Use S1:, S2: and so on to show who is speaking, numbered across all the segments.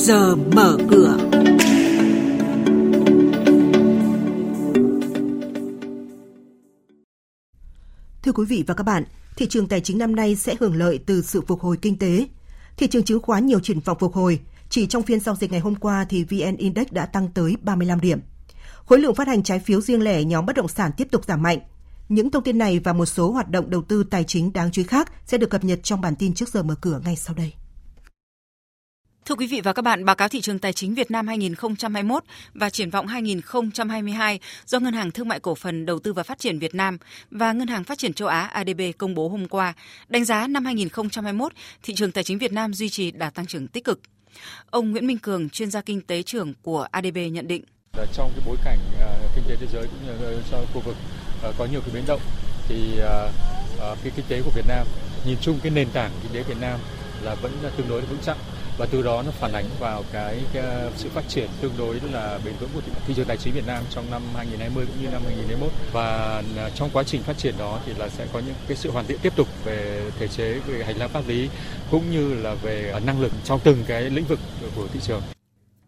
S1: giờ mở cửa. Thưa quý vị và các bạn, thị trường tài chính năm nay sẽ hưởng lợi từ sự phục hồi kinh tế. Thị trường chứng khoán nhiều triển vọng phục hồi. Chỉ trong phiên giao dịch ngày hôm qua thì VN Index đã tăng tới 35 điểm. Khối lượng phát hành trái phiếu riêng lẻ nhóm bất động sản tiếp tục giảm mạnh. Những thông tin này và một số hoạt động đầu tư tài chính đáng chú ý khác sẽ được cập nhật trong bản tin trước giờ mở cửa ngay sau đây.
S2: Thưa quý vị và các bạn, báo cáo thị trường tài chính Việt Nam 2021 và triển vọng 2022 do Ngân hàng Thương mại Cổ phần Đầu tư và Phát triển Việt Nam và Ngân hàng Phát triển châu Á ADB công bố hôm qua, đánh giá năm 2021, thị trường tài chính Việt Nam duy trì đà tăng trưởng tích cực. Ông Nguyễn Minh Cường, chuyên gia kinh tế trưởng của ADB nhận định.
S3: Trong cái bối cảnh uh, kinh tế thế giới cũng như trong khu vực uh, có nhiều cái biến động thì à, cái kinh tế của Việt Nam nhìn chung cái nền tảng kinh tế Việt Nam là vẫn tương đối vững chắc và từ đó nó phản ánh vào cái, cái sự phát triển tương đối là bền vững của thị, thị trường tài chính Việt Nam trong năm 2020 cũng như năm 2021 và à, trong quá trình phát triển đó thì là sẽ có những cái sự hoàn thiện tiếp tục về thể chế về hành lang pháp lý cũng như là về à, năng lực trong từng cái lĩnh vực của thị trường.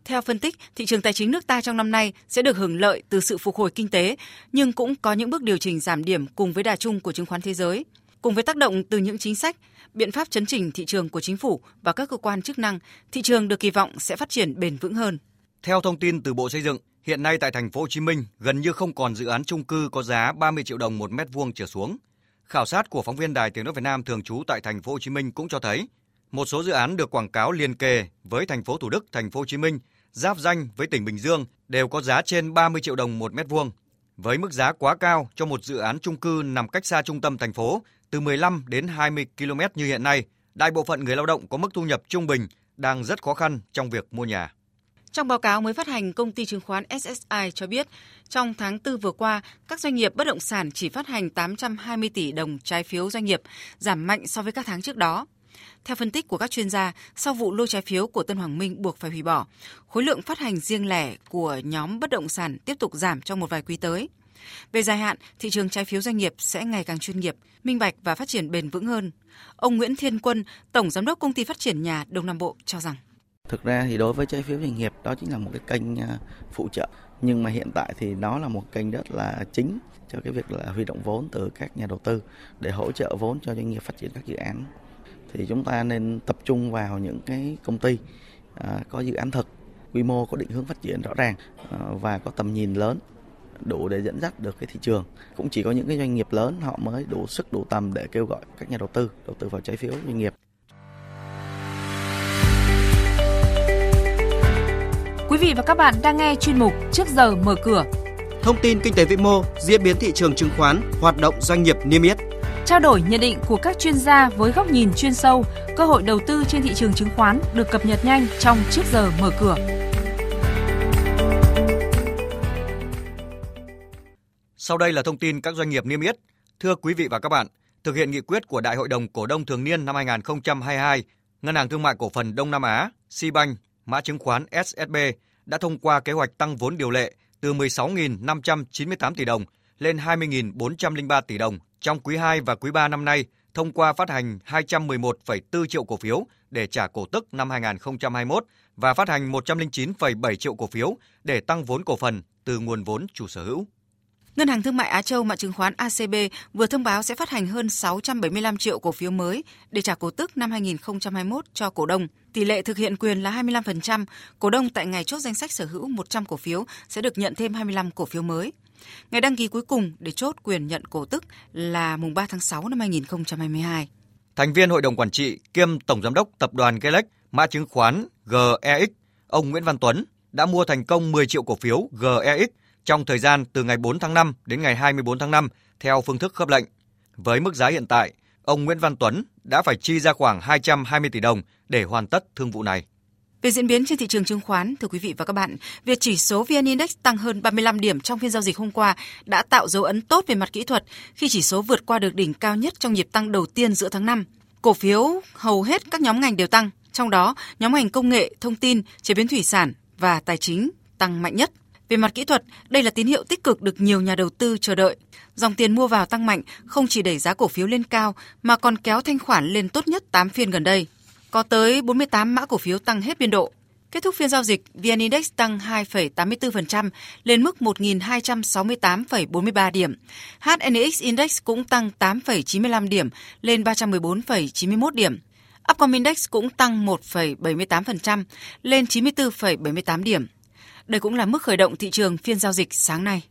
S2: Theo phân tích, thị trường tài chính nước ta trong năm nay sẽ được hưởng lợi từ sự phục hồi kinh tế, nhưng cũng có những bước điều chỉnh giảm điểm cùng với đà chung của chứng khoán thế giới. Cùng với tác động từ những chính sách, biện pháp chấn chỉnh thị trường của chính phủ và các cơ quan chức năng, thị trường được kỳ vọng sẽ phát triển bền vững hơn.
S4: Theo thông tin từ Bộ Xây dựng, hiện nay tại thành phố Hồ Chí Minh gần như không còn dự án chung cư có giá 30 triệu đồng một mét vuông trở xuống. Khảo sát của phóng viên Đài Tiếng nói Việt Nam thường trú tại thành phố Hồ Chí Minh cũng cho thấy, một số dự án được quảng cáo liền kề với thành phố Thủ Đức, thành phố Hồ Chí Minh, giáp danh với tỉnh Bình Dương đều có giá trên 30 triệu đồng một mét vuông. Với mức giá quá cao cho một dự án chung cư nằm cách xa trung tâm thành phố từ 15 đến 20 km như hiện nay, đại bộ phận người lao động có mức thu nhập trung bình đang rất khó khăn trong việc mua nhà.
S2: Trong báo cáo mới phát hành, công ty chứng khoán SSI cho biết, trong tháng 4 vừa qua, các doanh nghiệp bất động sản chỉ phát hành 820 tỷ đồng trái phiếu doanh nghiệp, giảm mạnh so với các tháng trước đó. Theo phân tích của các chuyên gia, sau vụ lô trái phiếu của Tân Hoàng Minh buộc phải hủy bỏ, khối lượng phát hành riêng lẻ của nhóm bất động sản tiếp tục giảm trong một vài quý tới. Về dài hạn, thị trường trái phiếu doanh nghiệp sẽ ngày càng chuyên nghiệp, minh bạch và phát triển bền vững hơn. Ông Nguyễn Thiên Quân, Tổng Giám đốc Công ty Phát triển Nhà Đông Nam Bộ cho rằng.
S5: Thực ra thì đối với trái phiếu doanh nghiệp đó chính là một cái kênh à, phụ trợ. Nhưng mà hiện tại thì nó là một kênh rất là chính cho cái việc là huy động vốn từ các nhà đầu tư để hỗ trợ vốn cho doanh nghiệp phát triển các dự án. Thì chúng ta nên tập trung vào những cái công ty à, có dự án thực quy mô có định hướng phát triển rõ ràng à, và có tầm nhìn lớn đủ để dẫn dắt được cái thị trường cũng chỉ có những cái doanh nghiệp lớn họ mới đủ sức đủ tầm để kêu gọi các nhà đầu tư đầu tư vào trái phiếu doanh nghiệp
S6: Quý vị và các bạn đang nghe chuyên mục Trước giờ mở cửa.
S7: Thông tin kinh tế vĩ mô, diễn biến thị trường chứng khoán, hoạt động doanh nghiệp niêm yết.
S6: Trao đổi nhận định của các chuyên gia với góc nhìn chuyên sâu, cơ hội đầu tư trên thị trường chứng khoán được cập nhật nhanh trong Trước giờ mở cửa.
S4: Sau đây là thông tin các doanh nghiệp niêm yết. Thưa quý vị và các bạn, thực hiện nghị quyết của Đại hội đồng cổ đông thường niên năm 2022, Ngân hàng Thương mại Cổ phần Đông Nam Á, SiBank, mã chứng khoán SSB đã thông qua kế hoạch tăng vốn điều lệ từ 16.598 tỷ đồng lên 20.403 tỷ đồng trong quý 2 và quý 3 năm nay thông qua phát hành 211,4 triệu cổ phiếu để trả cổ tức năm 2021 và phát hành 109,7 triệu cổ phiếu để tăng vốn cổ phần từ nguồn vốn chủ sở hữu.
S2: Ngân hàng Thương mại Á Châu mã chứng khoán ACB vừa thông báo sẽ phát hành hơn 675 triệu cổ phiếu mới để trả cổ tức năm 2021 cho cổ đông. Tỷ lệ thực hiện quyền là 25%, cổ đông tại ngày chốt danh sách sở hữu 100 cổ phiếu sẽ được nhận thêm 25 cổ phiếu mới. Ngày đăng ký cuối cùng để chốt quyền nhận cổ tức là mùng 3 tháng 6 năm 2022.
S4: Thành viên Hội đồng Quản trị kiêm Tổng Giám đốc Tập đoàn Galex mã chứng khoán GEX, ông Nguyễn Văn Tuấn đã mua thành công 10 triệu cổ phiếu GEX trong thời gian từ ngày 4 tháng 5 đến ngày 24 tháng 5 theo phương thức khớp lệnh. Với mức giá hiện tại, ông Nguyễn Văn Tuấn đã phải chi ra khoảng 220 tỷ đồng để hoàn tất thương vụ này.
S2: Về diễn biến trên thị trường chứng khoán, thưa quý vị và các bạn, việc chỉ số VN Index tăng hơn 35 điểm trong phiên giao dịch hôm qua đã tạo dấu ấn tốt về mặt kỹ thuật khi chỉ số vượt qua được đỉnh cao nhất trong nhịp tăng đầu tiên giữa tháng 5. Cổ phiếu hầu hết các nhóm ngành đều tăng, trong đó nhóm ngành công nghệ, thông tin, chế biến thủy sản và tài chính tăng mạnh nhất. Về mặt kỹ thuật, đây là tín hiệu tích cực được nhiều nhà đầu tư chờ đợi. Dòng tiền mua vào tăng mạnh không chỉ đẩy giá cổ phiếu lên cao mà còn kéo thanh khoản lên tốt nhất 8 phiên gần đây. Có tới 48 mã cổ phiếu tăng hết biên độ. Kết thúc phiên giao dịch, VN Index tăng 2,84% lên mức 1.268,43 điểm. HNX Index cũng tăng 8,95 điểm lên 314,91 điểm. Upcom Index cũng tăng 1,78% lên 94,78 điểm. Đây cũng là mức khởi động thị trường phiên giao dịch sáng nay.